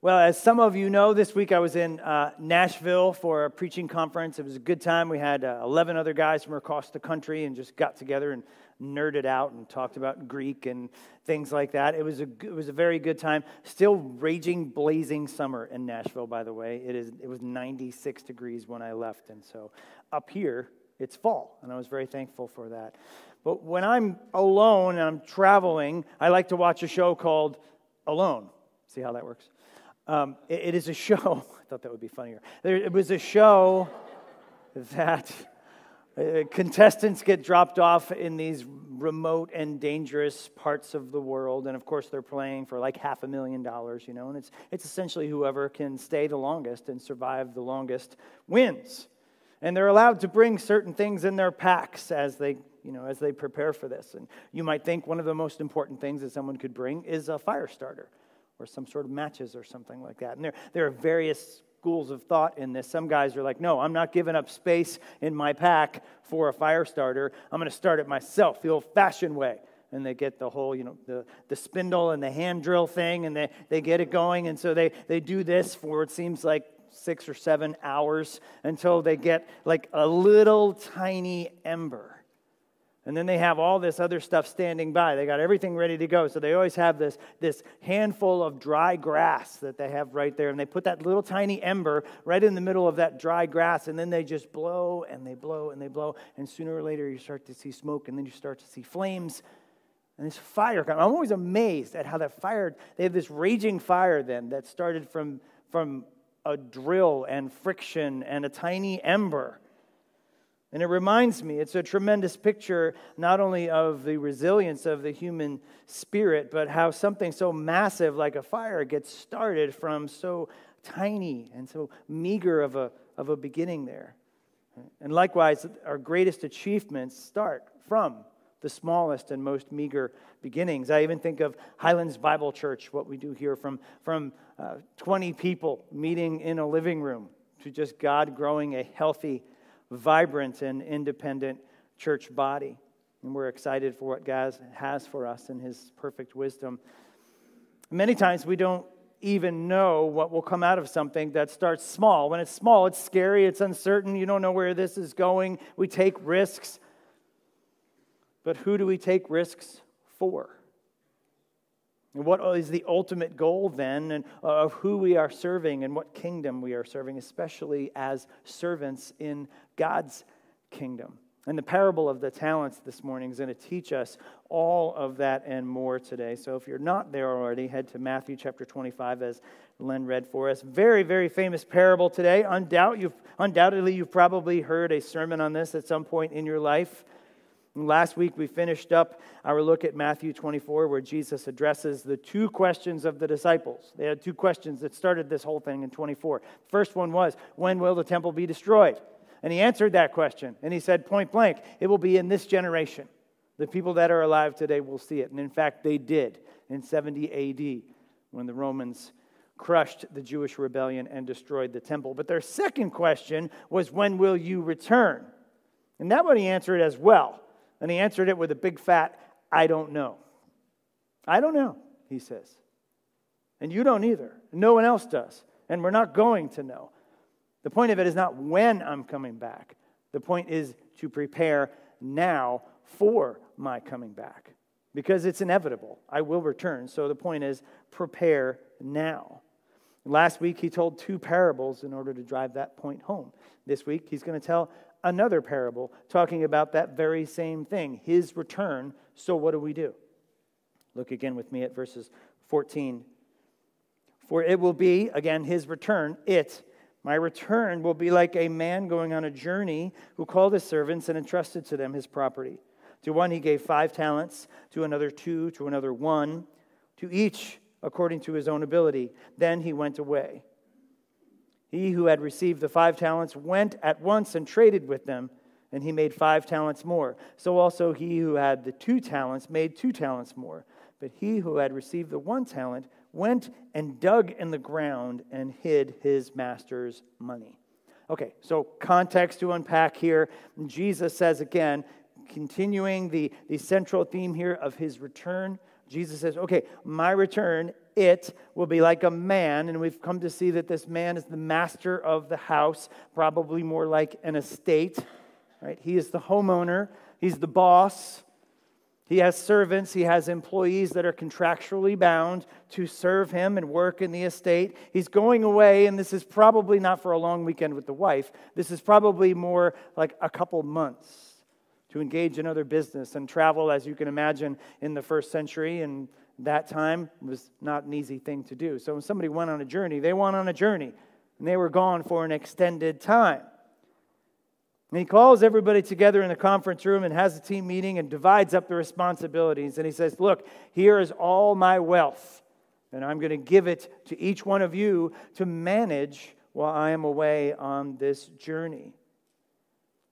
Well, as some of you know, this week I was in uh, Nashville for a preaching conference. It was a good time. We had uh, 11 other guys from across the country and just got together and nerded out and talked about Greek and things like that. It was a, it was a very good time. Still raging, blazing summer in Nashville, by the way. It, is, it was 96 degrees when I left. And so up here, it's fall. And I was very thankful for that. But when I'm alone and I'm traveling, I like to watch a show called Alone. See how that works? Um, it, it is a show. I thought that would be funnier. There, it was a show that uh, contestants get dropped off in these remote and dangerous parts of the world, and of course they're playing for like half a million dollars, you know. And it's it's essentially whoever can stay the longest and survive the longest wins. And they're allowed to bring certain things in their packs as they you know as they prepare for this. And you might think one of the most important things that someone could bring is a fire starter or some sort of matches or something like that. And there, there are various schools of thought in this. Some guys are like, no, I'm not giving up space in my pack for a fire starter. I'm going to start it myself, the old fashioned way. And they get the whole, you know, the, the spindle and the hand drill thing, and they, they get it going. And so they, they do this for it seems like six or seven hours until they get like a little tiny ember and then they have all this other stuff standing by. They got everything ready to go. So they always have this, this handful of dry grass that they have right there. And they put that little tiny ember right in the middle of that dry grass. And then they just blow and they blow and they blow. And sooner or later, you start to see smoke and then you start to see flames. And this fire, I'm always amazed at how that fire, they have this raging fire then that started from, from a drill and friction and a tiny ember. And it reminds me, it's a tremendous picture not only of the resilience of the human spirit, but how something so massive like a fire gets started from so tiny and so meager of a, of a beginning there. And likewise, our greatest achievements start from the smallest and most meager beginnings. I even think of Highlands Bible Church, what we do here, from, from uh, 20 people meeting in a living room to just God growing a healthy vibrant and independent church body. And we're excited for what God has for us in His perfect wisdom. Many times we don't even know what will come out of something that starts small. When it's small, it's scary, it's uncertain, you don't know where this is going. We take risks. But who do we take risks for? And what is the ultimate goal then and uh, of who we are serving and what kingdom we are serving, especially as servants in God's kingdom? And the parable of the talents this morning is going to teach us all of that and more today. So if you're not there already, head to Matthew chapter 25 as Len read for us. Very, very famous parable today. Undoubt, you've, undoubtedly, you've probably heard a sermon on this at some point in your life. Last week, we finished up our look at Matthew 24, where Jesus addresses the two questions of the disciples. They had two questions that started this whole thing in 24. First one was, When will the temple be destroyed? And he answered that question, and he said point blank, It will be in this generation. The people that are alive today will see it. And in fact, they did in 70 AD when the Romans crushed the Jewish rebellion and destroyed the temple. But their second question was, When will you return? And that one he answered as well. And he answered it with a big fat, I don't know. I don't know, he says. And you don't either. No one else does. And we're not going to know. The point of it is not when I'm coming back, the point is to prepare now for my coming back because it's inevitable. I will return. So the point is prepare now. Last week, he told two parables in order to drive that point home. This week, he's going to tell another parable talking about that very same thing his return. So, what do we do? Look again with me at verses 14. For it will be, again, his return, it, my return will be like a man going on a journey who called his servants and entrusted to them his property. To one he gave five talents, to another two, to another one, to each according to his own ability. Then he went away. He who had received the five talents went at once and traded with them, and he made five talents more. So also he who had the two talents made two talents more. But he who had received the one talent went and dug in the ground and hid his master's money. Okay, so context to unpack here. Jesus says again, continuing the, the central theme here of his return, Jesus says, okay, my return, it will be like a man. And we've come to see that this man is the master of the house, probably more like an estate, right? He is the homeowner, he's the boss. He has servants, he has employees that are contractually bound to serve him and work in the estate. He's going away, and this is probably not for a long weekend with the wife. This is probably more like a couple months to engage in other business and travel, as you can imagine, in the first century. And that time was not an easy thing to do. So when somebody went on a journey, they went on a journey, and they were gone for an extended time. And he calls everybody together in the conference room and has a team meeting and divides up the responsibilities. And he says, Look, here is all my wealth, and I'm going to give it to each one of you to manage while I am away on this journey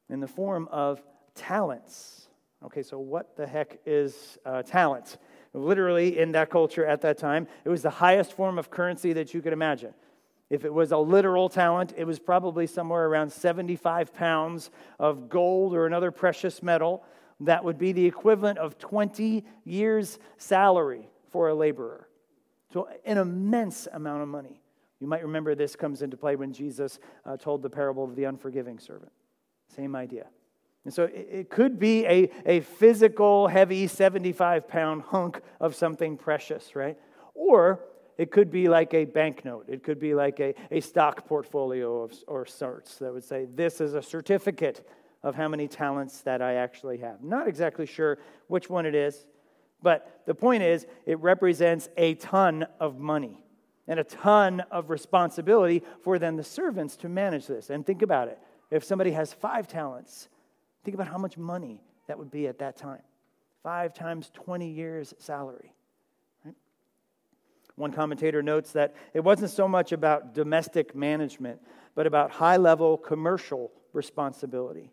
in the form of talents. Okay, so what the heck is uh, talent? Literally, in that culture at that time, it was the highest form of currency that you could imagine. If it was a literal talent, it was probably somewhere around 75 pounds of gold or another precious metal. That would be the equivalent of 20 years' salary for a laborer. So, an immense amount of money. You might remember this comes into play when Jesus uh, told the parable of the unforgiving servant. Same idea. And so it could be a, a physical, heavy 75 pound hunk of something precious, right? Or it could be like a banknote. It could be like a, a stock portfolio of, or sorts that would say, This is a certificate of how many talents that I actually have. Not exactly sure which one it is, but the point is, it represents a ton of money and a ton of responsibility for then the servants to manage this. And think about it if somebody has five talents, Think about how much money that would be at that time. Five times 20 years' salary. Right? One commentator notes that it wasn't so much about domestic management, but about high level commercial responsibility.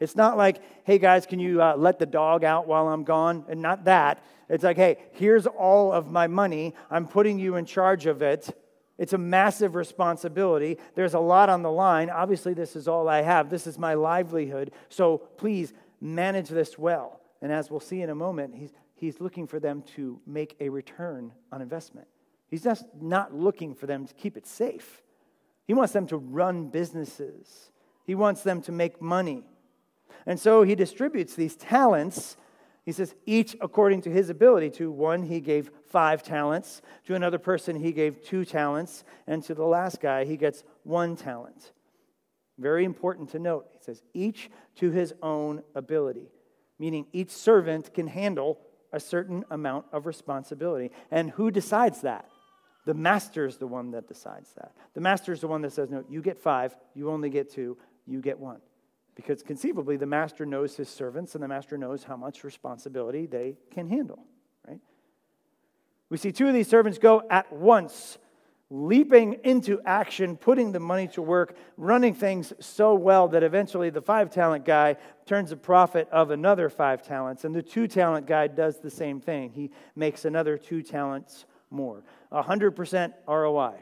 It's not like, hey guys, can you uh, let the dog out while I'm gone? And not that. It's like, hey, here's all of my money. I'm putting you in charge of it. It's a massive responsibility. There's a lot on the line. Obviously, this is all I have. This is my livelihood. So please manage this well. And as we'll see in a moment, he's, he's looking for them to make a return on investment. He's just not looking for them to keep it safe. He wants them to run businesses, he wants them to make money. And so he distributes these talents he says, each according to his ability. To one, he gave five talents. To another person, he gave two talents. And to the last guy, he gets one talent. Very important to note. He says, each to his own ability, meaning each servant can handle a certain amount of responsibility. And who decides that? The master is the one that decides that. The master is the one that says, no, you get five, you only get two, you get one. Because conceivably, the master knows his servants and the master knows how much responsibility they can handle, right? We see two of these servants go at once, leaping into action, putting the money to work, running things so well that eventually the five talent guy turns a profit of another five talents, and the two talent guy does the same thing. He makes another two talents more. 100% ROI.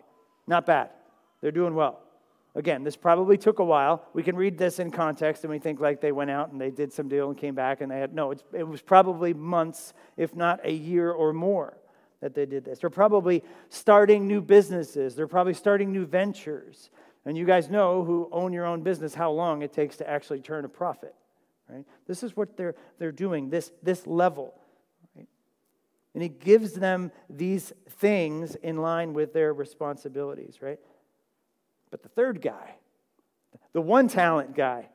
Not bad. They're doing well. Again, this probably took a while. We can read this in context and we think like they went out and they did some deal and came back and they had, no, it was probably months, if not a year or more, that they did this. They're probably starting new businesses, they're probably starting new ventures. And you guys know who own your own business how long it takes to actually turn a profit, right? This is what they're, they're doing, this, this level. Right? And he gives them these things in line with their responsibilities, right? But the third guy, the one talent guy,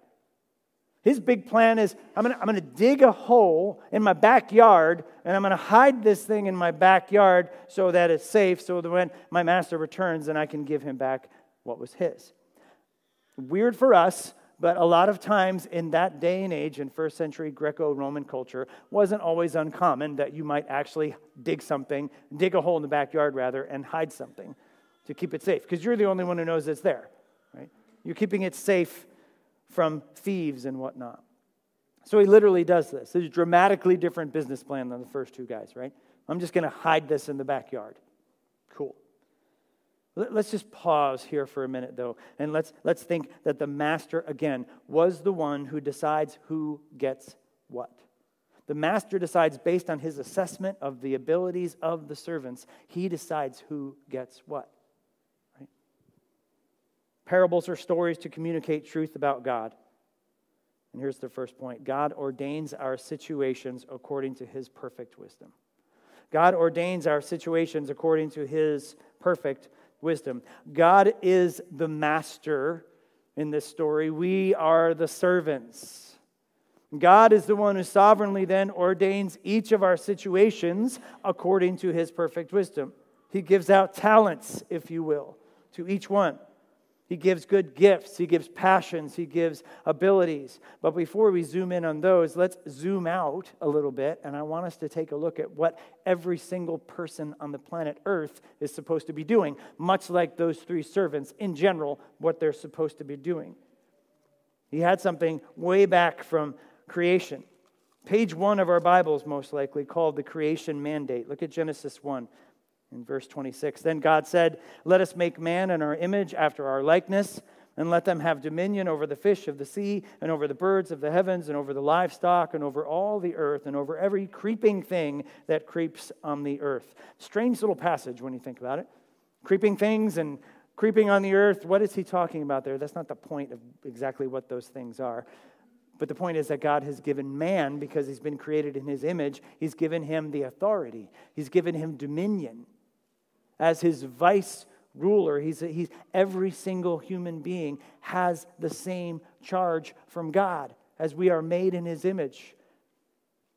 his big plan is I'm going to dig a hole in my backyard and I'm going to hide this thing in my backyard so that it's safe, so that when my master returns, then I can give him back what was his. Weird for us, but a lot of times in that day and age in first century greco-roman culture wasn't always uncommon that you might actually dig something dig a hole in the backyard rather and hide something to keep it safe because you're the only one who knows it's there, right? You're keeping it safe from thieves and whatnot. So he literally does this. It's a dramatically different business plan than the first two guys, right? I'm just going to hide this in the backyard. Cool. Let's just pause here for a minute, though, and let's, let's think that the master, again, was the one who decides who gets what. The master decides based on his assessment of the abilities of the servants. He decides who gets what. Parables are stories to communicate truth about God. And here's the first point God ordains our situations according to his perfect wisdom. God ordains our situations according to his perfect wisdom. God is the master in this story, we are the servants. God is the one who sovereignly then ordains each of our situations according to his perfect wisdom. He gives out talents, if you will, to each one. He gives good gifts, he gives passions, he gives abilities. But before we zoom in on those, let's zoom out a little bit. And I want us to take a look at what every single person on the planet Earth is supposed to be doing, much like those three servants in general, what they're supposed to be doing. He had something way back from creation. Page one of our Bibles, most likely, called the creation mandate. Look at Genesis 1 in verse 26. Then God said, Let us make man in our image after our likeness, and let them have dominion over the fish of the sea, and over the birds of the heavens, and over the livestock, and over all the earth, and over every creeping thing that creeps on the earth. Strange little passage when you think about it. Creeping things and creeping on the earth. What is he talking about there? That's not the point of exactly what those things are. But the point is that God has given man, because he's been created in his image, he's given him the authority, he's given him dominion. As his vice ruler, he's, he's, every single human being has the same charge from God as we are made in his image.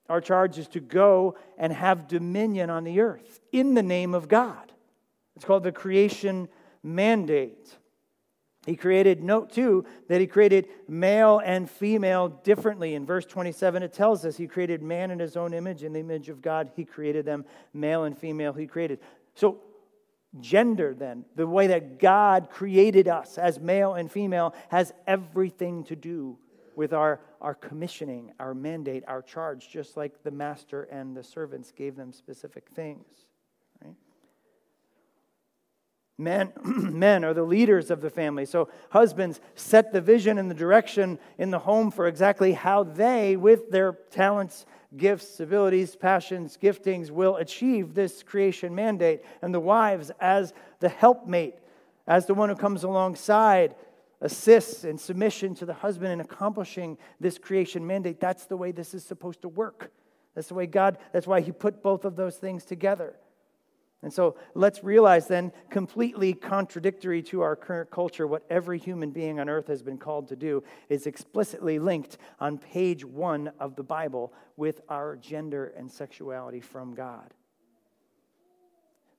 Our charge is to go and have dominion on the earth in the name of God. It's called the creation mandate. He created, note too, that he created male and female differently. In verse 27, it tells us he created man in his own image. In the image of God, he created them, male and female, he created. So, gender, then, the way that God created us as male and female, has everything to do with our, our commissioning, our mandate, our charge, just like the master and the servants gave them specific things. Men, men are the leaders of the family. So, husbands set the vision and the direction in the home for exactly how they, with their talents, gifts, abilities, passions, giftings, will achieve this creation mandate. And the wives, as the helpmate, as the one who comes alongside, assists in submission to the husband in accomplishing this creation mandate. That's the way this is supposed to work. That's the way God, that's why He put both of those things together. And so let's realize then, completely contradictory to our current culture, what every human being on earth has been called to do is explicitly linked on page one of the Bible with our gender and sexuality from God.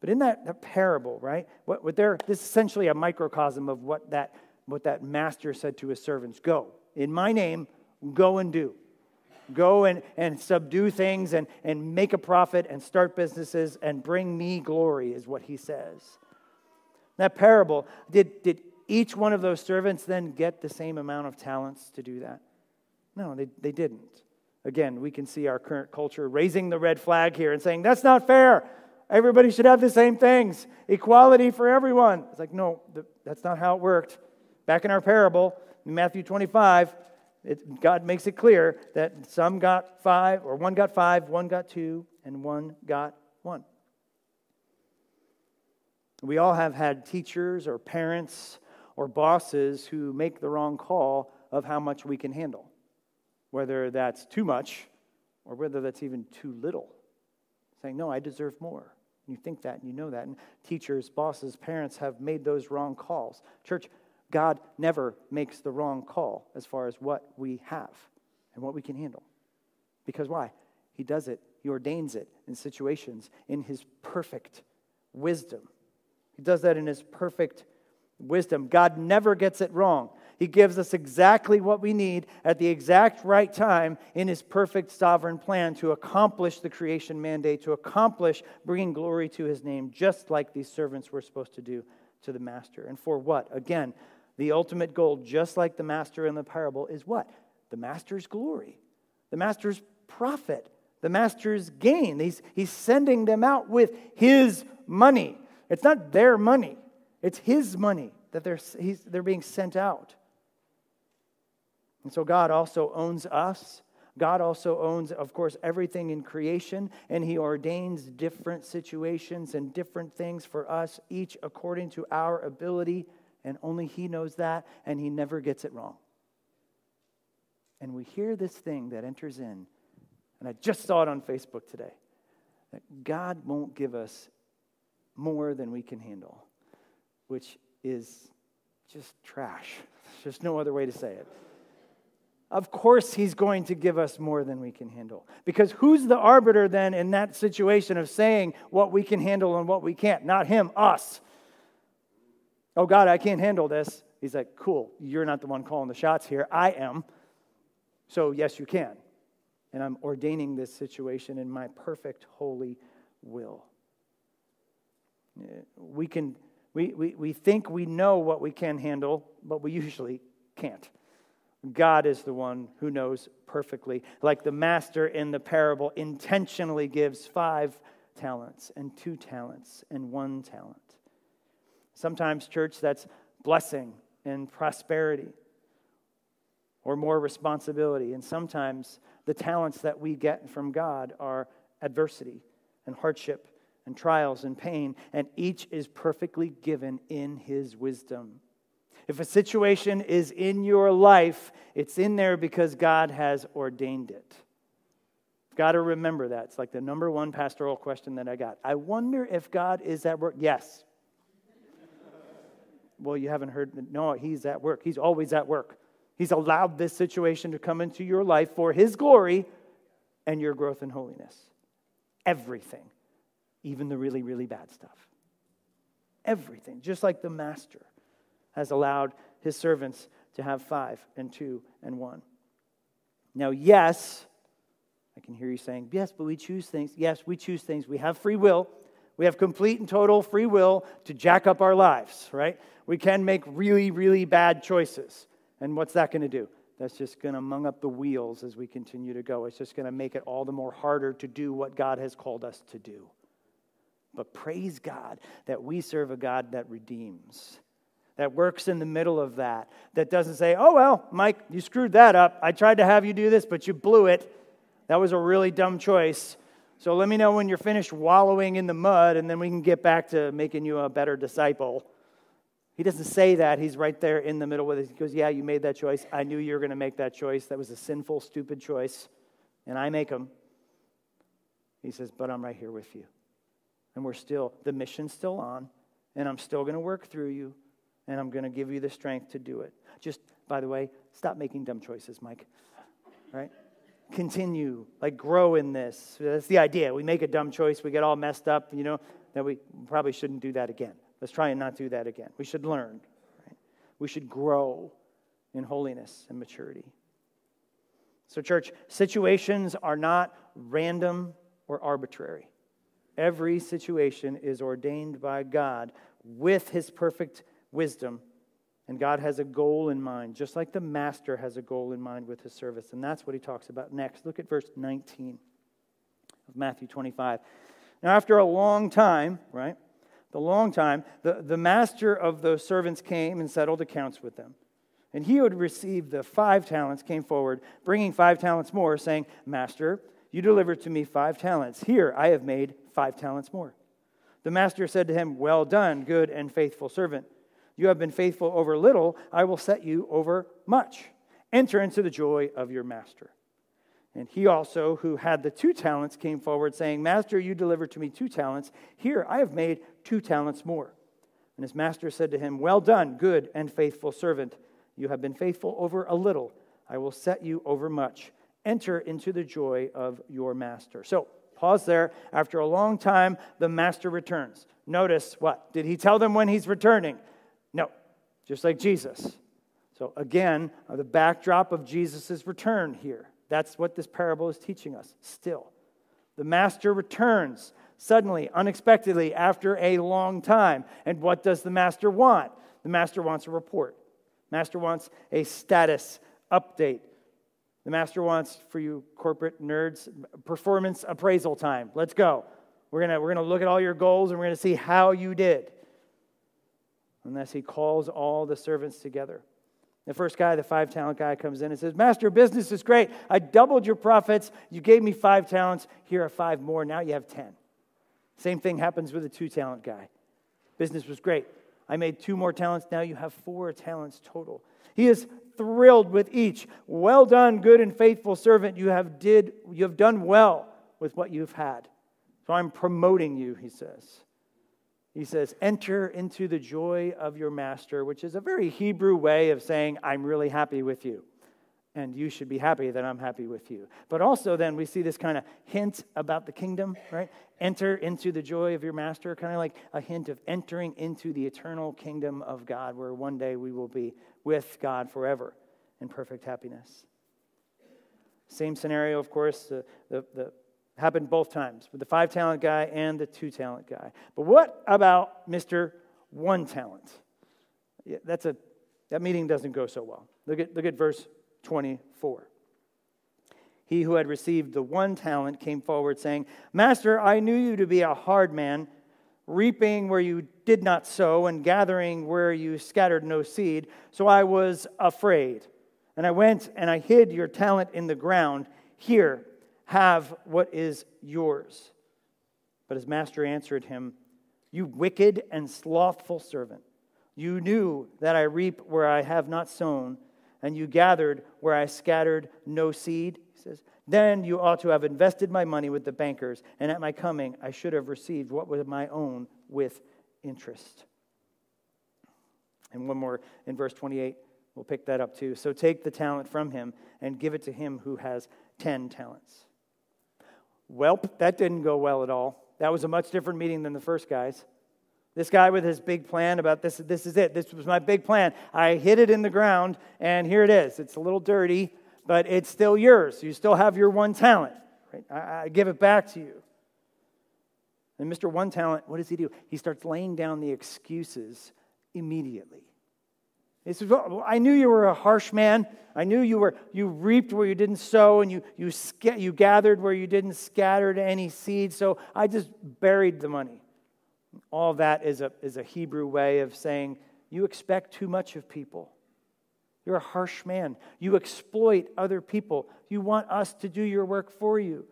But in that, that parable, right, what, what this is essentially a microcosm of what that, what that master said to his servants go, in my name, go and do. Go and, and subdue things and, and make a profit and start businesses and bring me glory, is what he says. That parable, did, did each one of those servants then get the same amount of talents to do that? No, they, they didn't. Again, we can see our current culture raising the red flag here and saying, that's not fair. Everybody should have the same things. Equality for everyone. It's like, no, that's not how it worked. Back in our parable, in Matthew 25, it, God makes it clear that some got five, or one got five, one got two, and one got one. We all have had teachers or parents or bosses who make the wrong call of how much we can handle, whether that's too much or whether that's even too little. Saying, No, I deserve more. You think that and you know that. And teachers, bosses, parents have made those wrong calls. Church, God never makes the wrong call as far as what we have and what we can handle. Because why? He does it, He ordains it in situations in His perfect wisdom. He does that in His perfect wisdom. God never gets it wrong. He gives us exactly what we need at the exact right time in His perfect sovereign plan to accomplish the creation mandate, to accomplish bringing glory to His name, just like these servants were supposed to do to the Master. And for what? Again, the ultimate goal, just like the master in the parable, is what? The master's glory, the master's profit, the master's gain. He's, he's sending them out with his money. It's not their money, it's his money that they're, they're being sent out. And so God also owns us God also owns, of course, everything in creation, and He ordains different situations and different things for us, each according to our ability, and only He knows that, and He never gets it wrong. And we hear this thing that enters in, and I just saw it on Facebook today that God won't give us more than we can handle, which is just trash. There's just no other way to say it. Of course, He's going to give us more than we can handle. Because who's the arbiter then in that situation of saying what we can handle and what we can't? Not Him, us. Oh, God, I can't handle this. He's like, cool, you're not the one calling the shots here. I am. So, yes, you can. And I'm ordaining this situation in my perfect, holy will. We can we, we, we think we know what we can handle, but we usually can't. God is the one who knows perfectly. Like the master in the parable intentionally gives five talents and two talents and one talent. Sometimes, church, that's blessing and prosperity or more responsibility. And sometimes the talents that we get from God are adversity and hardship and trials and pain, and each is perfectly given in His wisdom. If a situation is in your life, it's in there because God has ordained it. Got to remember that. It's like the number one pastoral question that I got. I wonder if God is at work. Yes. Well, you haven't heard. No, He's at work. He's always at work. He's allowed this situation to come into your life for His glory and your growth in holiness. Everything even the really, really bad stuff. Everything, just like the master has allowed his servants to have five and two and one. Now, yes, I can hear you saying, yes, but we choose things. Yes, we choose things. We have free will. We have complete and total free will to jack up our lives, right? We can make really, really bad choices. And what's that going to do? That's just going to mung up the wheels as we continue to go. It's just going to make it all the more harder to do what God has called us to do. But praise God that we serve a God that redeems, that works in the middle of that, that doesn't say, oh, well, Mike, you screwed that up. I tried to have you do this, but you blew it. That was a really dumb choice. So let me know when you're finished wallowing in the mud, and then we can get back to making you a better disciple. He doesn't say that. He's right there in the middle with it. He goes, Yeah, you made that choice. I knew you were going to make that choice. That was a sinful, stupid choice, and I make them. He says, But I'm right here with you. And we're still, the mission's still on, and I'm still going to work through you, and I'm going to give you the strength to do it. Just, by the way, stop making dumb choices, Mike. Right? Continue, like grow in this. That's the idea. We make a dumb choice, we get all messed up, you know, that we probably shouldn't do that again. Let's try and not do that again. We should learn. Right? We should grow in holiness and maturity. So, church, situations are not random or arbitrary. Every situation is ordained by God with his perfect wisdom. And God has a goal in mind, just like the master has a goal in mind with his service. And that's what he talks about next. Look at verse 19 of Matthew 25. Now, after a long time, right? The long time, the, the master of those servants came and settled accounts with them. And he who had received the five talents came forward, bringing five talents more, saying, Master, you delivered to me five talents. Here, I have made five talents more. The master said to him, Well done, good and faithful servant. You have been faithful over little, I will set you over much. Enter into the joy of your master. And he also, who had the two talents, came forward, saying, Master, you delivered to me two talents. Here, I have made two talents more. And his master said to him, Well done, good and faithful servant. You have been faithful over a little. I will set you over much enter into the joy of your master. So, pause there. After a long time, the master returns. Notice what? Did he tell them when he's returning? Just like Jesus. So, again, uh, the backdrop of Jesus' return here. That's what this parable is teaching us still. The master returns suddenly, unexpectedly, after a long time. And what does the master want? The master wants a report. Master wants a status update. The master wants for you corporate nerds performance appraisal time. Let's go. We're going to we're going to look at all your goals and we're going to see how you did. Unless he calls all the servants together. The first guy, the five talent guy, comes in and says, Master, business is great. I doubled your profits. You gave me five talents. Here are five more. Now you have 10. Same thing happens with the two talent guy. Business was great. I made two more talents. Now you have four talents total. He is thrilled with each. Well done, good and faithful servant. You have, did, you have done well with what you've had. So I'm promoting you, he says. He says, enter into the joy of your master, which is a very Hebrew way of saying, I'm really happy with you. And you should be happy that I'm happy with you. But also, then we see this kind of hint about the kingdom, right? Enter into the joy of your master, kind of like a hint of entering into the eternal kingdom of God, where one day we will be with God forever in perfect happiness. Same scenario, of course. The, the, the Happened both times with the five talent guy and the two talent guy. But what about Mr. One Talent? Yeah, that's a, that meeting doesn't go so well. Look at, look at verse 24. He who had received the one talent came forward, saying, Master, I knew you to be a hard man, reaping where you did not sow, and gathering where you scattered no seed. So I was afraid. And I went and I hid your talent in the ground. Here, have what is yours. But his master answered him, You wicked and slothful servant. You knew that I reap where I have not sown, and you gathered where I scattered no seed. He says, Then you ought to have invested my money with the bankers, and at my coming I should have received what was my own with interest. And one more in verse 28, we'll pick that up too. So take the talent from him and give it to him who has 10 talents. Welp, that didn't go well at all. That was a much different meeting than the first guy's. This guy with his big plan about this, this is it. This was my big plan. I hid it in the ground, and here it is. It's a little dirty, but it's still yours. You still have your one talent. Right? I, I give it back to you. And Mr. One Talent, what does he do? He starts laying down the excuses immediately. He says, well, I knew you were a harsh man. I knew you were you reaped where you didn't sow, and you you you gathered where you didn't scatter any seed. So I just buried the money. All that is a is a Hebrew way of saying you expect too much of people. You're a harsh man. You exploit other people. You want us to do your work for you.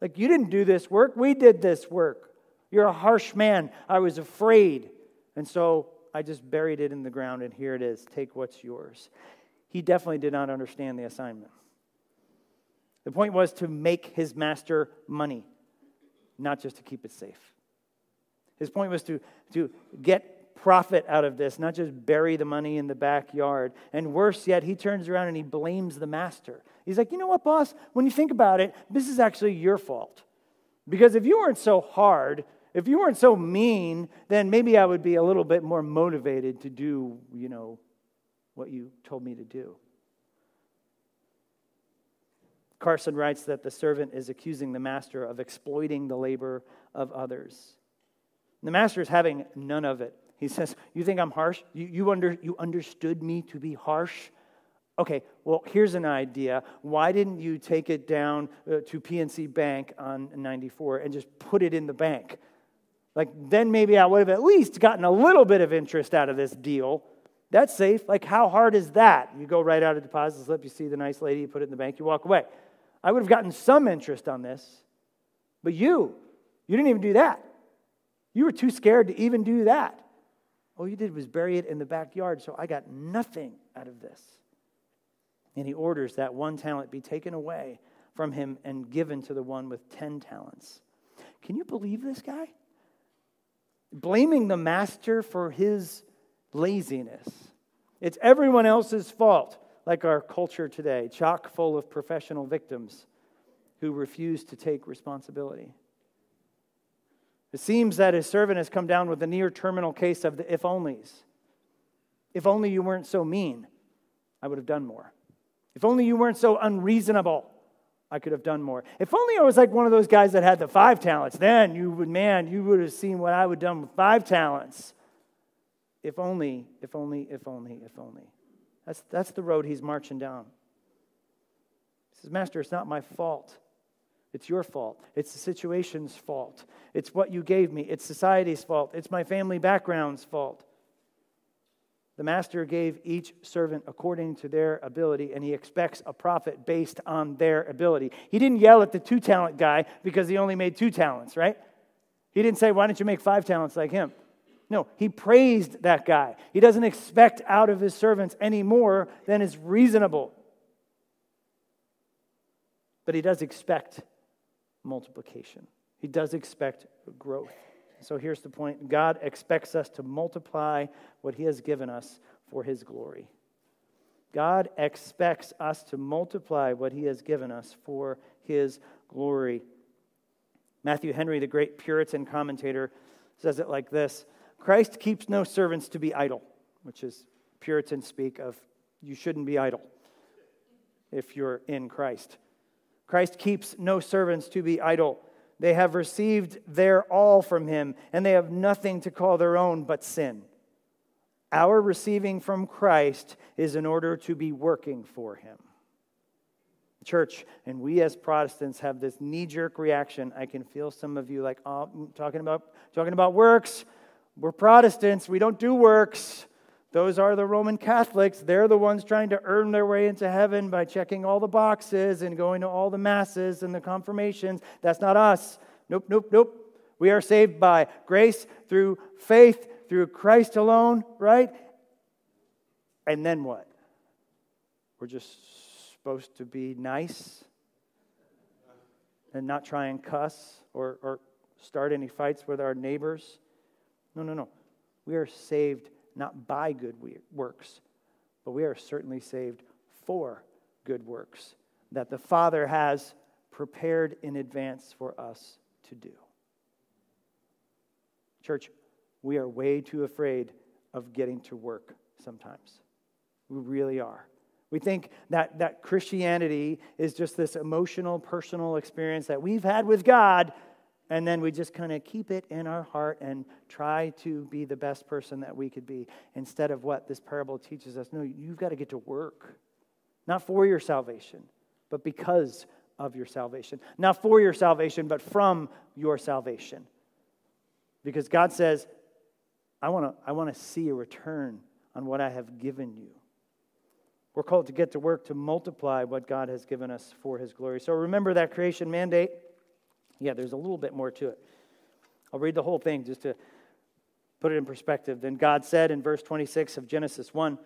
Like you didn't do this work, we did this work. You're a harsh man. I was afraid. And so I just buried it in the ground, and here it is. Take what's yours. He definitely did not understand the assignment. The point was to make his master money, not just to keep it safe. His point was to, to get profit out of this, not just bury the money in the backyard. And worse yet, he turns around and he blames the master. He's like, you know what, boss? When you think about it, this is actually your fault. Because if you weren't so hard, if you weren't so mean, then maybe I would be a little bit more motivated to do, you know, what you told me to do. Carson writes that the servant is accusing the master of exploiting the labor of others. The master is having none of it. He says, You think I'm harsh? You, you, under, you understood me to be harsh? Okay, well, here's an idea. Why didn't you take it down uh, to PNC Bank on 94 and just put it in the bank? Like, then maybe I would have at least gotten a little bit of interest out of this deal. That's safe. Like, how hard is that? You go write out of deposit slip, you see the nice lady, you put it in the bank, you walk away. I would have gotten some interest on this. But you, you didn't even do that. You were too scared to even do that. All you did was bury it in the backyard, so I got nothing out of this. And he orders that one talent be taken away from him and given to the one with 10 talents. Can you believe this guy? Blaming the master for his laziness. It's everyone else's fault, like our culture today, chock full of professional victims who refuse to take responsibility. It seems that his servant has come down with a near terminal case of the if onlys. If only you weren't so mean, I would have done more. If only you weren't so unreasonable, I could have done more. If only I was like one of those guys that had the five talents, then you would, man, you would have seen what I would have done with five talents. If only, if only, if only, if only. That's, that's the road he's marching down. He says, Master, it's not my fault. It's your fault. It's the situation's fault. It's what you gave me. It's society's fault. It's my family background's fault The master gave each servant according to their ability, and he expects a profit based on their ability. He didn't yell at the two talent guy because he only made two talents, right? He didn't say, Why don't you make five talents like him? No, he praised that guy. He doesn't expect out of his servants any more than is reasonable. But he does expect multiplication, he does expect growth. So here's the point God expects us to multiply what he has given us for his glory. God expects us to multiply what he has given us for his glory. Matthew Henry, the great Puritan commentator, says it like this Christ keeps no servants to be idle, which is Puritan speak of you shouldn't be idle if you're in Christ. Christ keeps no servants to be idle. They have received their all from him, and they have nothing to call their own but sin. Our receiving from Christ is in order to be working for him. Church, and we as Protestants have this knee jerk reaction. I can feel some of you like, oh, mm, talking about, talking about works. We're Protestants, we don't do works. Those are the Roman Catholics. They're the ones trying to earn their way into heaven by checking all the boxes and going to all the masses and the confirmations. That's not us. Nope, nope, nope. We are saved by grace through faith, through Christ alone, right? And then what? We're just supposed to be nice and not try and cuss or, or start any fights with our neighbors. No, no, no. We are saved not by good works, but we are certainly saved for good works that the Father has prepared in advance for us to do. Church, we are way too afraid of getting to work sometimes. We really are. We think that, that Christianity is just this emotional, personal experience that we've had with God and then we just kind of keep it in our heart and try to be the best person that we could be instead of what this parable teaches us. No, you've got to get to work, not for your salvation, but because of your salvation. Not for your salvation, but from your salvation. Because God says, I want to I want to see a return on what I have given you. We're called to get to work to multiply what God has given us for his glory. So remember that creation mandate. Yeah, there's a little bit more to it. I'll read the whole thing just to put it in perspective. Then God said in verse 26 of Genesis 1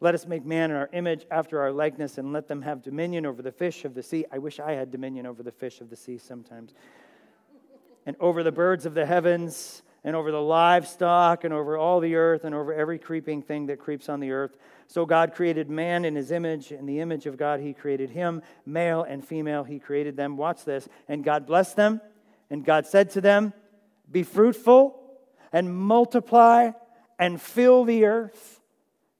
Let us make man in our image after our likeness and let them have dominion over the fish of the sea. I wish I had dominion over the fish of the sea sometimes. And over the birds of the heavens and over the livestock and over all the earth and over every creeping thing that creeps on the earth. So God created man in his image. In the image of God, he created him. Male and female, he created them. Watch this. And God blessed them. And God said to them, Be fruitful and multiply and fill the earth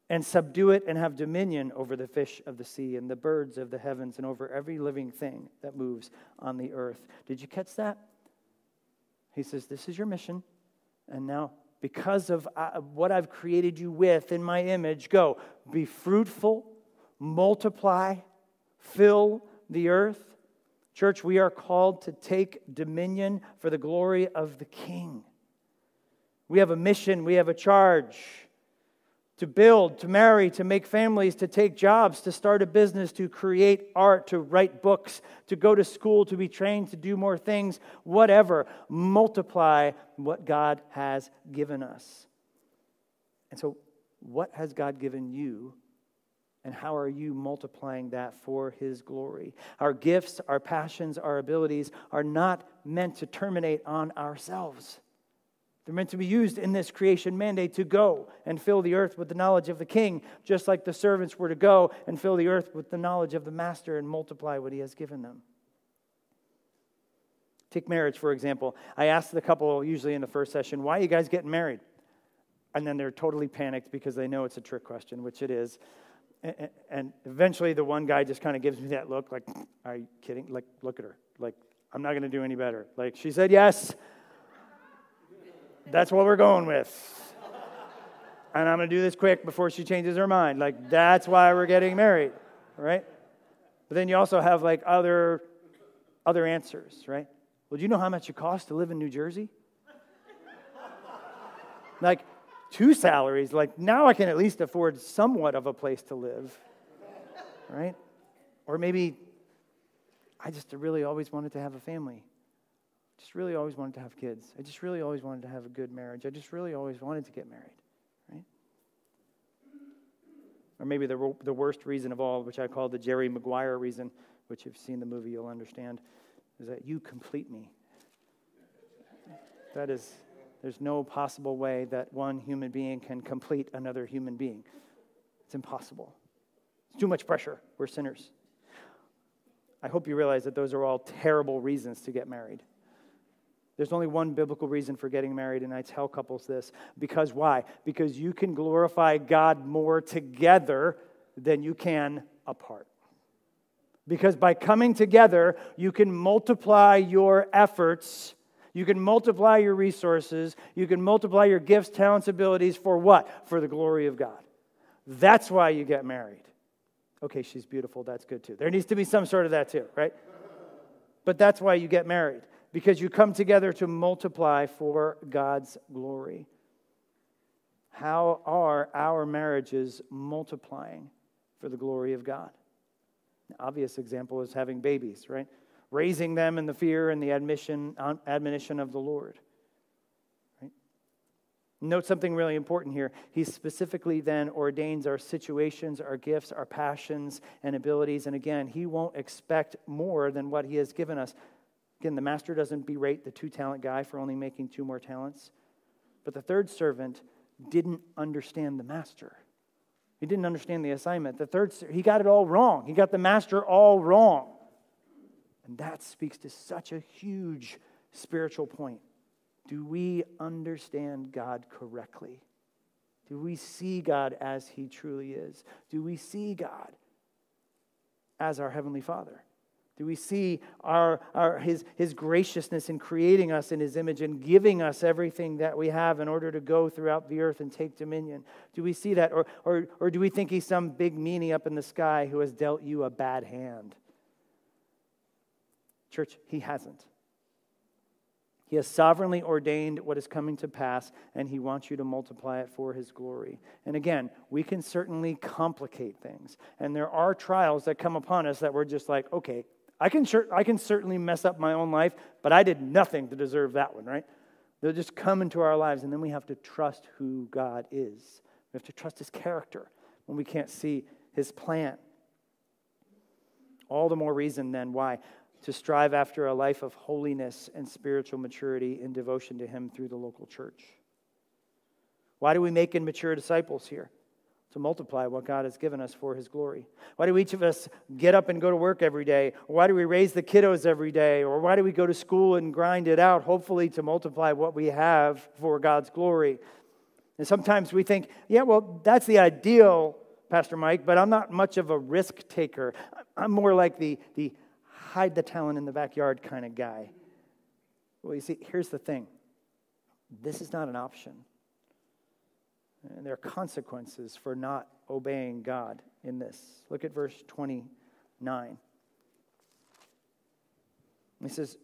and subdue it and have dominion over the fish of the sea and the birds of the heavens and over every living thing that moves on the earth. Did you catch that? He says, This is your mission. And now, because of uh, what I've created you with in my image, go be fruitful, multiply, fill the earth. Church, we are called to take dominion for the glory of the King. We have a mission, we have a charge to build, to marry, to make families, to take jobs, to start a business, to create art, to write books, to go to school, to be trained to do more things, whatever. Multiply what God has given us. And so, what has God given you? And how are you multiplying that for His glory? Our gifts, our passions, our abilities are not meant to terminate on ourselves. They're meant to be used in this creation mandate to go and fill the earth with the knowledge of the king, just like the servants were to go and fill the earth with the knowledge of the master and multiply what he has given them. Take marriage, for example. I asked the couple, usually in the first session, why are you guys getting married? And then they're totally panicked because they know it's a trick question, which it is. And eventually the one guy just kind of gives me that look like, are you kidding? Like, look at her. Like, I'm not going to do any better. Like, she said yes. That's what we're going with. And I'm going to do this quick before she changes her mind. Like, that's why we're getting married, right? But then you also have like other, other answers, right? Well, do you know how much it costs to live in New Jersey? Like, two salaries. Like now I can at least afford somewhat of a place to live, right? Or maybe I just really always wanted to have a family. Just really always wanted to have kids. I just really always wanted to have a good marriage. I just really always wanted to get married, right? Or maybe the, the worst reason of all, which I call the Jerry Maguire reason, which if you've seen the movie, you'll understand, is that you complete me. That is, there's no possible way that one human being can complete another human being. It's impossible. It's too much pressure. We're sinners. I hope you realize that those are all terrible reasons to get married. There's only one biblical reason for getting married, and I tell couples this. Because why? Because you can glorify God more together than you can apart. Because by coming together, you can multiply your efforts, you can multiply your resources, you can multiply your gifts, talents, abilities for what? For the glory of God. That's why you get married. Okay, she's beautiful. That's good too. There needs to be some sort of that too, right? But that's why you get married, because you come together to multiply for God's glory. How are our marriages multiplying for the glory of God? Obvious example is having babies, right? Raising them in the fear and the admission, um, admonition of the Lord. Right? Note something really important here. He specifically then ordains our situations, our gifts, our passions, and abilities. And again, he won't expect more than what he has given us. Again, the master doesn't berate the two talent guy for only making two more talents. But the third servant didn't understand the master. He didn't understand the assignment. The third, he got it all wrong. He got the master all wrong. And that speaks to such a huge spiritual point. Do we understand God correctly? Do we see God as He truly is? Do we see God as our Heavenly Father? Do we see our, our, his, his graciousness in creating us in His image and giving us everything that we have in order to go throughout the earth and take dominion? Do we see that? Or, or, or do we think He's some big meanie up in the sky who has dealt you a bad hand? Church, He hasn't. He has sovereignly ordained what is coming to pass, and He wants you to multiply it for His glory. And again, we can certainly complicate things. And there are trials that come upon us that we're just like, okay, I can, I can certainly mess up my own life, but I did nothing to deserve that one, right? They'll just come into our lives, and then we have to trust who God is. We have to trust His character when we can't see His plan. All the more reason then why to strive after a life of holiness and spiritual maturity in devotion to Him through the local church. Why do we make and mature disciples here? To multiply what God has given us for His glory. Why do each of us get up and go to work every day? Why do we raise the kiddos every day? Or why do we go to school and grind it out, hopefully to multiply what we have for God's glory? And sometimes we think, yeah, well, that's the ideal, Pastor Mike, but I'm not much of a risk taker. I'm more like the, the hide the talent in the backyard kind of guy. Well, you see, here's the thing this is not an option. And there are consequences for not obeying God in this. Look at verse 29. He says,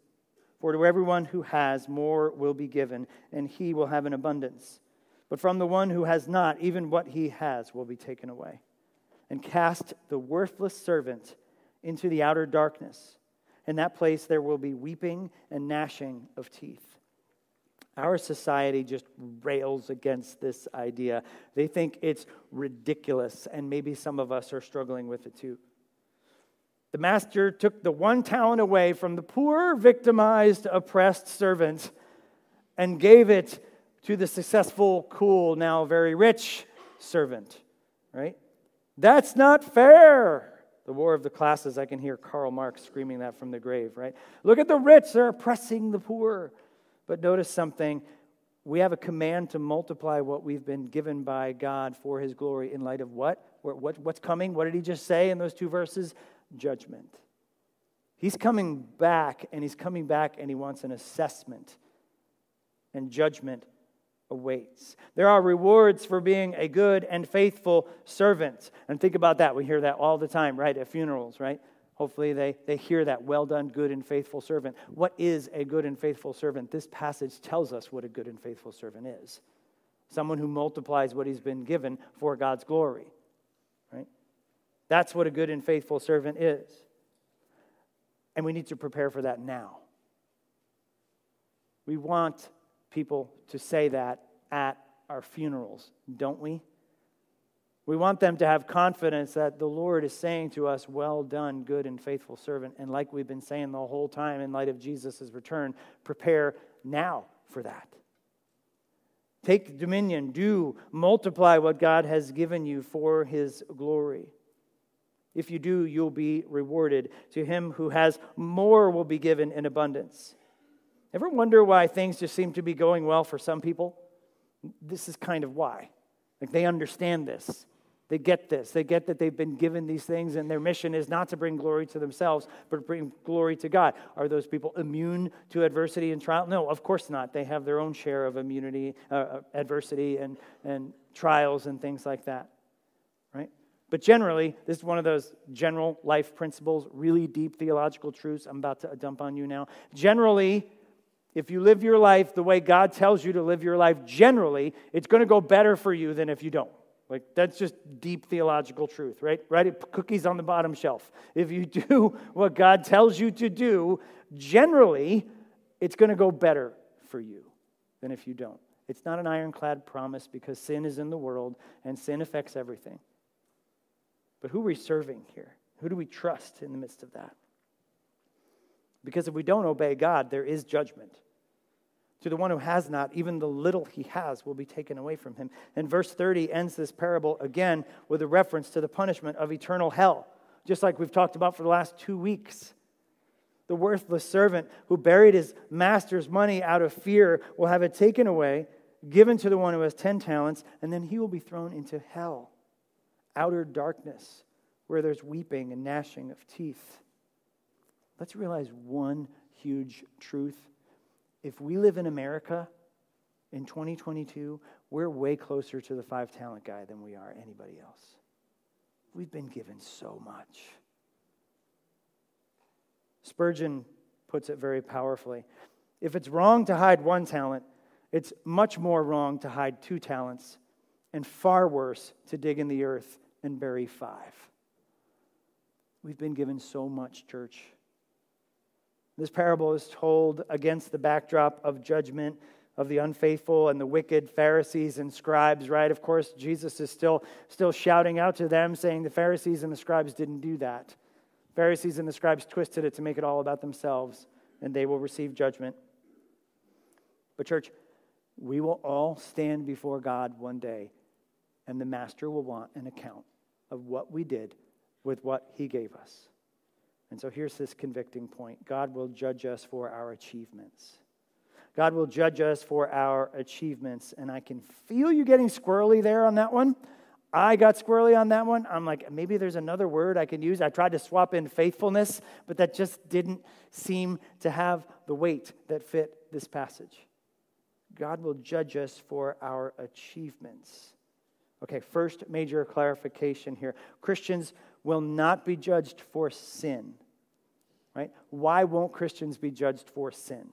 For to everyone who has, more will be given, and he will have an abundance. But from the one who has not, even what he has will be taken away. And cast the worthless servant into the outer darkness. In that place, there will be weeping and gnashing of teeth. Our society just rails against this idea. They think it's ridiculous, and maybe some of us are struggling with it too. The master took the one talent away from the poor, victimized, oppressed servant and gave it to the successful, cool, now very rich servant, right? That's not fair. The war of the classes, I can hear Karl Marx screaming that from the grave, right? Look at the rich, they're oppressing the poor. But notice something. We have a command to multiply what we've been given by God for his glory in light of what? what what's coming? What did he just say in those two verses? Judgment. He's coming back, and he's coming back, and he wants an assessment and judgment awaits. There are rewards for being a good and faithful servant. And think about that. We hear that all the time, right? At funerals, right? Hopefully they, they hear that. Well done, good and faithful servant. What is a good and faithful servant? This passage tells us what a good and faithful servant is. someone who multiplies what he's been given for God's glory. Right? That's what a good and faithful servant is. And we need to prepare for that now. We want people to say that at our funerals, don't we? We want them to have confidence that the Lord is saying to us, Well done, good and faithful servant. And like we've been saying the whole time in light of Jesus' return, prepare now for that. Take dominion, do multiply what God has given you for his glory. If you do, you'll be rewarded. To him who has more will be given in abundance. Ever wonder why things just seem to be going well for some people? This is kind of why. Like they understand this. They get this. They get that they've been given these things, and their mission is not to bring glory to themselves, but to bring glory to God. Are those people immune to adversity and trial? No, of course not. They have their own share of immunity, uh, uh, adversity, and, and trials and things like that, right? But generally, this is one of those general life principles, really deep theological truths I'm about to dump on you now. Generally, if you live your life the way God tells you to live your life, generally, it's going to go better for you than if you don't. Like, that's just deep theological truth, right? Right? Cookies on the bottom shelf. If you do what God tells you to do, generally, it's going to go better for you than if you don't. It's not an ironclad promise because sin is in the world and sin affects everything. But who are we serving here? Who do we trust in the midst of that? Because if we don't obey God, there is judgment. To the one who has not, even the little he has will be taken away from him. And verse 30 ends this parable again with a reference to the punishment of eternal hell, just like we've talked about for the last two weeks. The worthless servant who buried his master's money out of fear will have it taken away, given to the one who has 10 talents, and then he will be thrown into hell, outer darkness, where there's weeping and gnashing of teeth. Let's realize one huge truth if we live in America in 2022, we're way closer to the five talent guy than we are anybody else. We've been given so much. Spurgeon puts it very powerfully. If it's wrong to hide one talent, it's much more wrong to hide two talents, and far worse to dig in the earth and bury five. We've been given so much, church. This parable is told against the backdrop of judgment of the unfaithful and the wicked Pharisees and scribes, right? Of course, Jesus is still, still shouting out to them, saying the Pharisees and the scribes didn't do that. Pharisees and the scribes twisted it to make it all about themselves, and they will receive judgment. But, church, we will all stand before God one day, and the Master will want an account of what we did with what He gave us. And so here's this convicting point God will judge us for our achievements. God will judge us for our achievements. And I can feel you getting squirrely there on that one. I got squirrely on that one. I'm like, maybe there's another word I can use. I tried to swap in faithfulness, but that just didn't seem to have the weight that fit this passage. God will judge us for our achievements. Okay, first major clarification here Christians will not be judged for sin. Right? Why won't Christians be judged for sin?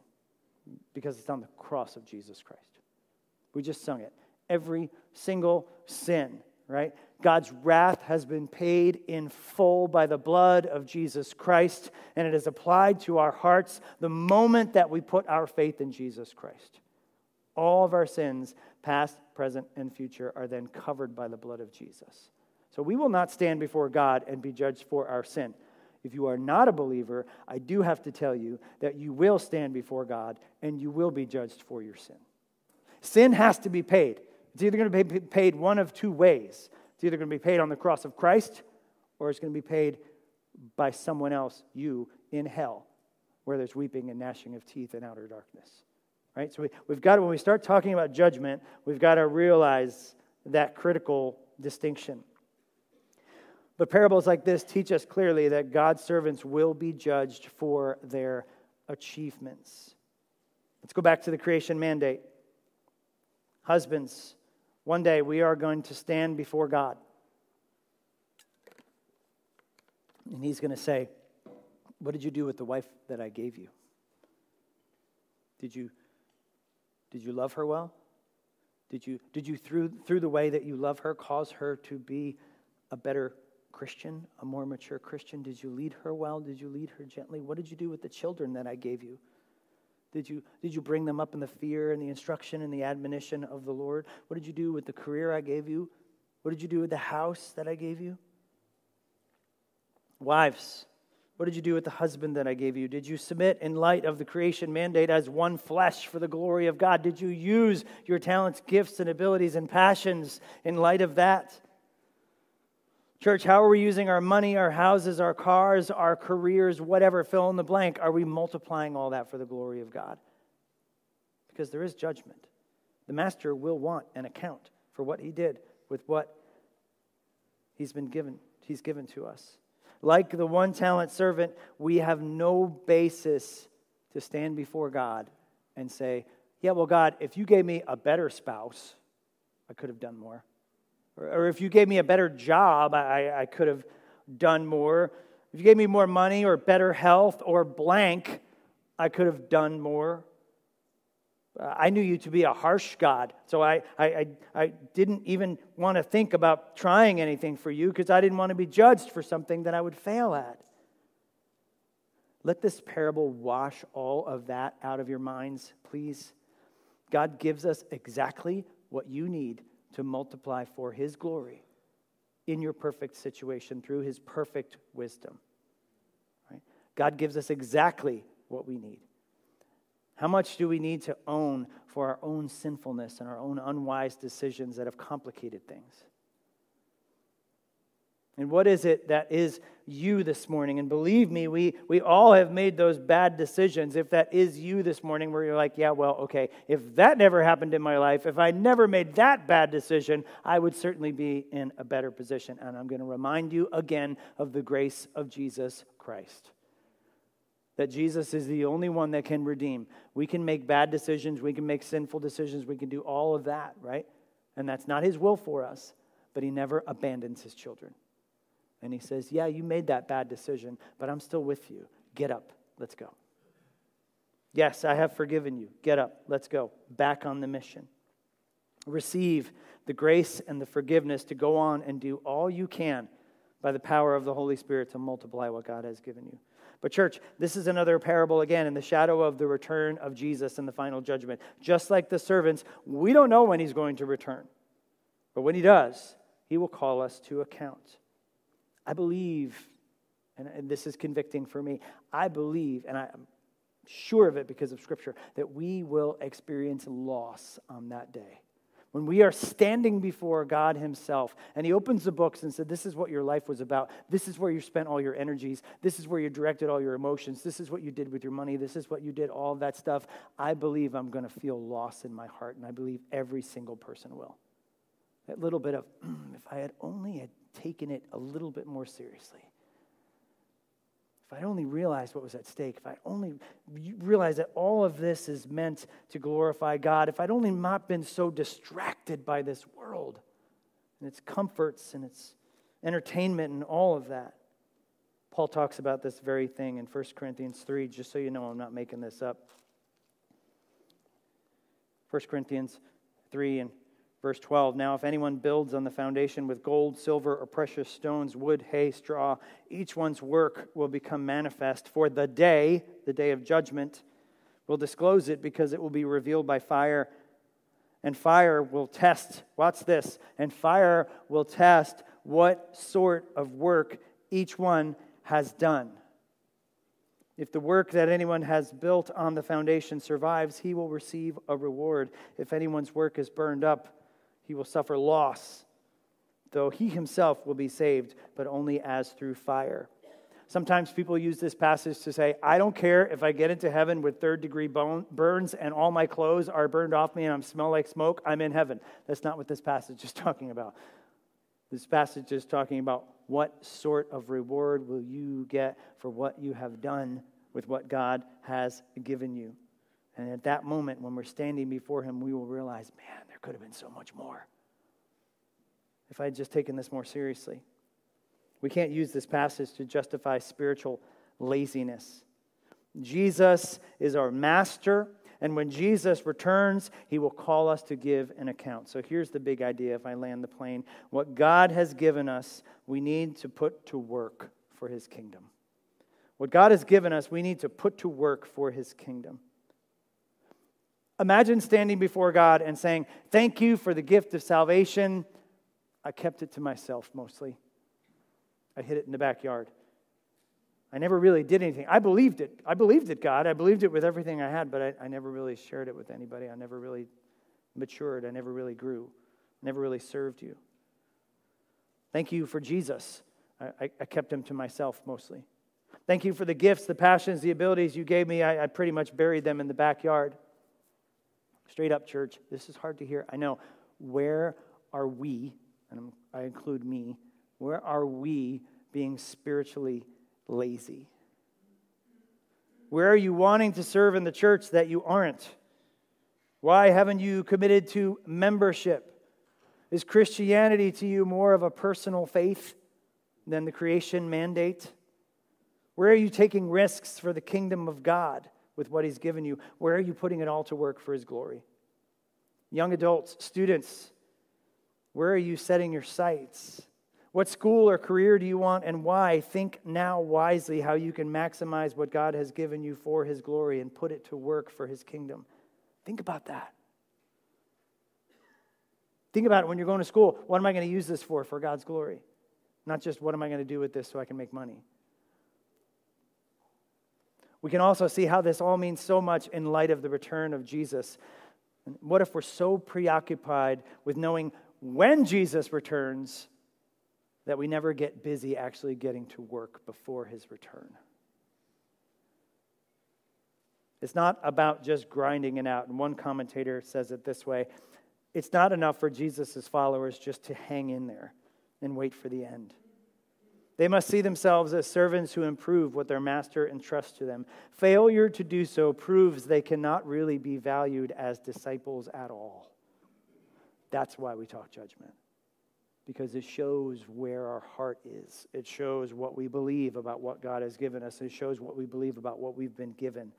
Because it's on the cross of Jesus Christ. We just sung it. Every single sin, right? God's wrath has been paid in full by the blood of Jesus Christ, and it is applied to our hearts the moment that we put our faith in Jesus Christ. All of our sins, past, present, and future, are then covered by the blood of Jesus. So we will not stand before God and be judged for our sin. If you are not a believer, I do have to tell you that you will stand before God and you will be judged for your sin. Sin has to be paid. It's either going to be paid one of two ways. It's either going to be paid on the cross of Christ or it's going to be paid by someone else, you, in hell, where there's weeping and gnashing of teeth and outer darkness. Right? So we, we've got to, when we start talking about judgment, we've got to realize that critical distinction. But parables like this teach us clearly that God's servants will be judged for their achievements. Let's go back to the creation mandate. Husbands, one day we are going to stand before God. And He's going to say, What did you do with the wife that I gave you? Did you, did you love her well? Did you, did you through, through the way that you love her, cause her to be a better Christian, a more mature Christian? Did you lead her well? Did you lead her gently? What did you do with the children that I gave you? Did you, did you bring them up in the fear and the instruction and the admonition of the Lord? What did you do with the career I gave you? What did you do with the house that I gave you? Wives, what did you do with the husband that I gave you? Did you submit in light of the creation mandate as one flesh for the glory of God? Did you use your talents, gifts, and abilities and passions in light of that? Church, how are we using our money, our houses, our cars, our careers, whatever, fill in the blank? Are we multiplying all that for the glory of God? Because there is judgment. The master will want an account for what he did with what he's been given, he's given to us. Like the one talent servant, we have no basis to stand before God and say, Yeah, well, God, if you gave me a better spouse, I could have done more. Or, if you gave me a better job, I, I could have done more. If you gave me more money or better health or blank, I could have done more. I knew you to be a harsh God, so I, I, I, didn't even want to think about trying anything for you because I didn't want to be judged for something that I would fail at. Let this parable wash all of that out of your minds, please. God gives us exactly what you need to multiply for His glory in your perfect situation through His perfect wisdom. Right? God gives us exactly what we need. How much do we need to own for our own sinfulness and our own unwise decisions that have complicated things? And what is it that is you this morning? And believe me, we, we all have made those bad decisions. If that is you this morning, where you're like, yeah, well, okay, if that never happened in my life, if I never made that bad decision, I would certainly be in a better position. And I'm going to remind you again of the grace of Jesus Christ that Jesus is the only one that can redeem. We can make bad decisions, we can make sinful decisions, we can do all of that, right? And that's not his will for us, but he never abandons his children. And he says, Yeah, you made that bad decision, but I'm still with you. Get up, let's go. Yes, I have forgiven you. Get up, let's go. Back on the mission. Receive the grace and the forgiveness to go on and do all you can by the power of the Holy Spirit to multiply what God has given you. But, church, this is another parable again in the shadow of the return of Jesus and the final judgment. Just like the servants, we don't know when he's going to return. But when he does, he will call us to account. I believe, and this is convicting for me, I believe, and I'm sure of it because of Scripture, that we will experience loss on that day when we are standing before God Himself and He opens the books and said, This is what your life was about. This is where you spent all your energies. This is where you directed all your emotions. This is what you did with your money. This is what you did, all that stuff. I believe I'm going to feel loss in my heart, and I believe every single person will. That little bit of, mm, if I had only had taken it a little bit more seriously. If I'd only realized what was at stake, if I only realized that all of this is meant to glorify God, if I'd only not been so distracted by this world and its comforts and its entertainment and all of that. Paul talks about this very thing in 1 Corinthians 3, just so you know I'm not making this up. 1 Corinthians 3 and Verse 12 Now, if anyone builds on the foundation with gold, silver, or precious stones, wood, hay, straw, each one's work will become manifest, for the day, the day of judgment, will disclose it because it will be revealed by fire. And fire will test, watch this, and fire will test what sort of work each one has done. If the work that anyone has built on the foundation survives, he will receive a reward. If anyone's work is burned up, he will suffer loss, though he himself will be saved, but only as through fire. Sometimes people use this passage to say, I don't care if I get into heaven with third degree bone, burns and all my clothes are burned off me and I smell like smoke, I'm in heaven. That's not what this passage is talking about. This passage is talking about what sort of reward will you get for what you have done with what God has given you. And at that moment, when we're standing before Him, we will realize, man, there could have been so much more if I had just taken this more seriously. We can't use this passage to justify spiritual laziness. Jesus is our master, And when Jesus returns, he will call us to give an account. So here's the big idea if I land the plane what God has given us, we need to put to work for his kingdom. What God has given us, we need to put to work for his kingdom. Imagine standing before God and saying, Thank you for the gift of salvation. I kept it to myself mostly. I hid it in the backyard. I never really did anything. I believed it. I believed it, God. I believed it with everything I had, but I, I never really shared it with anybody. I never really matured. I never really grew. I never really served you. Thank you for Jesus. I, I, kept him to myself mostly. Thank you for the gifts, the passions, the abilities you gave me. I, I pretty much buried them in the backyard. Straight up, church, this is hard to hear. I know. Where are we, and I include me, where are we being spiritually lazy? Where are you wanting to serve in the church that you aren't? Why haven't you committed to membership? Is Christianity to you more of a personal faith than the creation mandate? Where are you taking risks for the kingdom of God with what He's given you? Where are you putting it all to work for His glory? Young adults, students, where are you setting your sights? What school or career do you want and why? Think now wisely how you can maximize what God has given you for His glory and put it to work for His kingdom. Think about that. Think about it when you're going to school. What am I going to use this for, for God's glory? Not just what am I going to do with this so I can make money. We can also see how this all means so much in light of the return of Jesus. What if we're so preoccupied with knowing when Jesus returns that we never get busy actually getting to work before his return. It's not about just grinding it out. And one commentator says it this way it's not enough for Jesus' followers just to hang in there and wait for the end. They must see themselves as servants who improve what their master entrusts to them. Failure to do so proves they cannot really be valued as disciples at all. That's why we talk judgment because it shows where our heart is. It shows what we believe about what God has given us. It shows what we believe about what we've been given.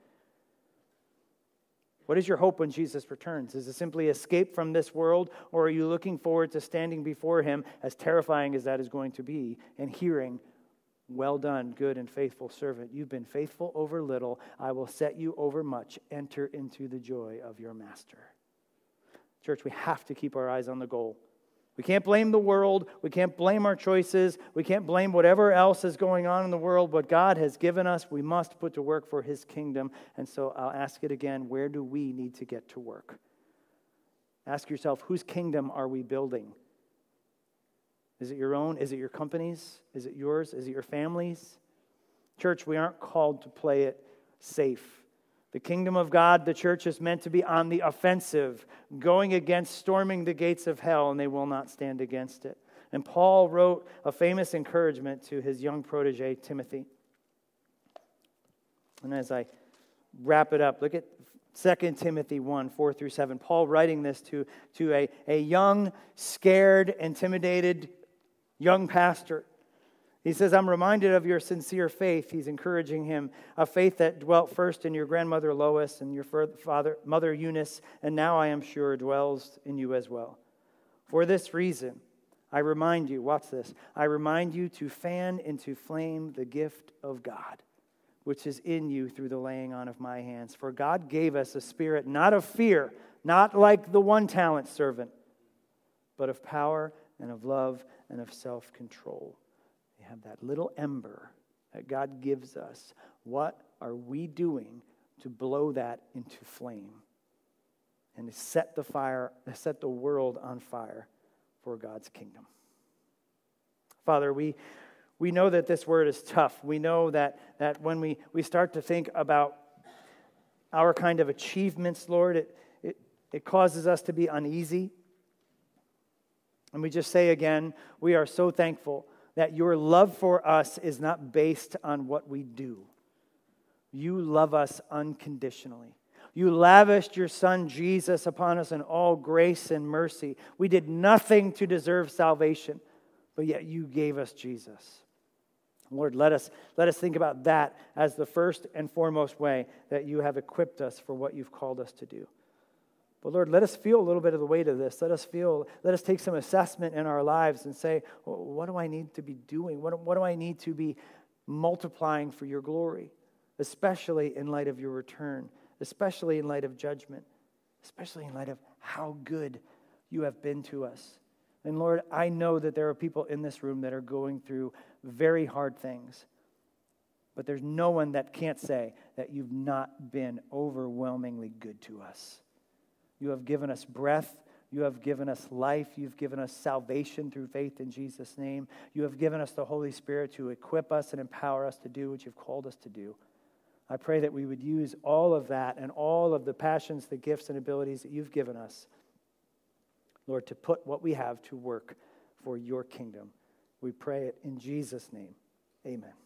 What is your hope when Jesus returns? Is it simply escape from this world, or are you looking forward to standing before Him, as terrifying as that is going to be, and hearing, Well done, good and faithful servant. You've been faithful over little. I will set you over much. Enter into the joy of your master. Church, we have to keep our eyes on the goal. We can't blame the world. We can't blame our choices. We can't blame whatever else is going on in the world. What God has given us, we must put to work for His kingdom. And so I'll ask it again where do we need to get to work? Ask yourself whose kingdom are we building? Is it your own? Is it your company's? Is it yours? Is it your family's? Church, we aren't called to play it safe. The kingdom of God, the church is meant to be on the offensive, going against storming the gates of hell, and they will not stand against it. And Paul wrote a famous encouragement to his young protege, Timothy. And as I wrap it up, look at 2 Timothy 1 4 through 7. Paul writing this to, to a, a young, scared, intimidated young pastor. He says, I'm reminded of your sincere faith. He's encouraging him, a faith that dwelt first in your grandmother Lois and your father, mother Eunice, and now I am sure dwells in you as well. For this reason, I remind you, watch this, I remind you to fan into flame the gift of God, which is in you through the laying on of my hands. For God gave us a spirit not of fear, not like the one talent servant, but of power and of love and of self control have that little ember that God gives us. What are we doing to blow that into flame and to set the fire, set the world on fire for God's kingdom? Father, we, we know that this word is tough. We know that, that when we, we start to think about our kind of achievements, Lord, it, it, it causes us to be uneasy. And we just say again, we are so thankful that your love for us is not based on what we do. You love us unconditionally. You lavished your Son Jesus upon us in all grace and mercy. We did nothing to deserve salvation, but yet you gave us Jesus. Lord, let us, let us think about that as the first and foremost way that you have equipped us for what you've called us to do. But Lord, let us feel a little bit of the weight of this. Let us feel, let us take some assessment in our lives and say, well, what do I need to be doing? What, what do I need to be multiplying for your glory, especially in light of your return, especially in light of judgment, especially in light of how good you have been to us. And Lord, I know that there are people in this room that are going through very hard things. But there's no one that can't say that you've not been overwhelmingly good to us. You have given us breath. You have given us life. You've given us salvation through faith in Jesus' name. You have given us the Holy Spirit to equip us and empower us to do what you've called us to do. I pray that we would use all of that and all of the passions, the gifts, and abilities that you've given us, Lord, to put what we have to work for your kingdom. We pray it in Jesus' name. Amen.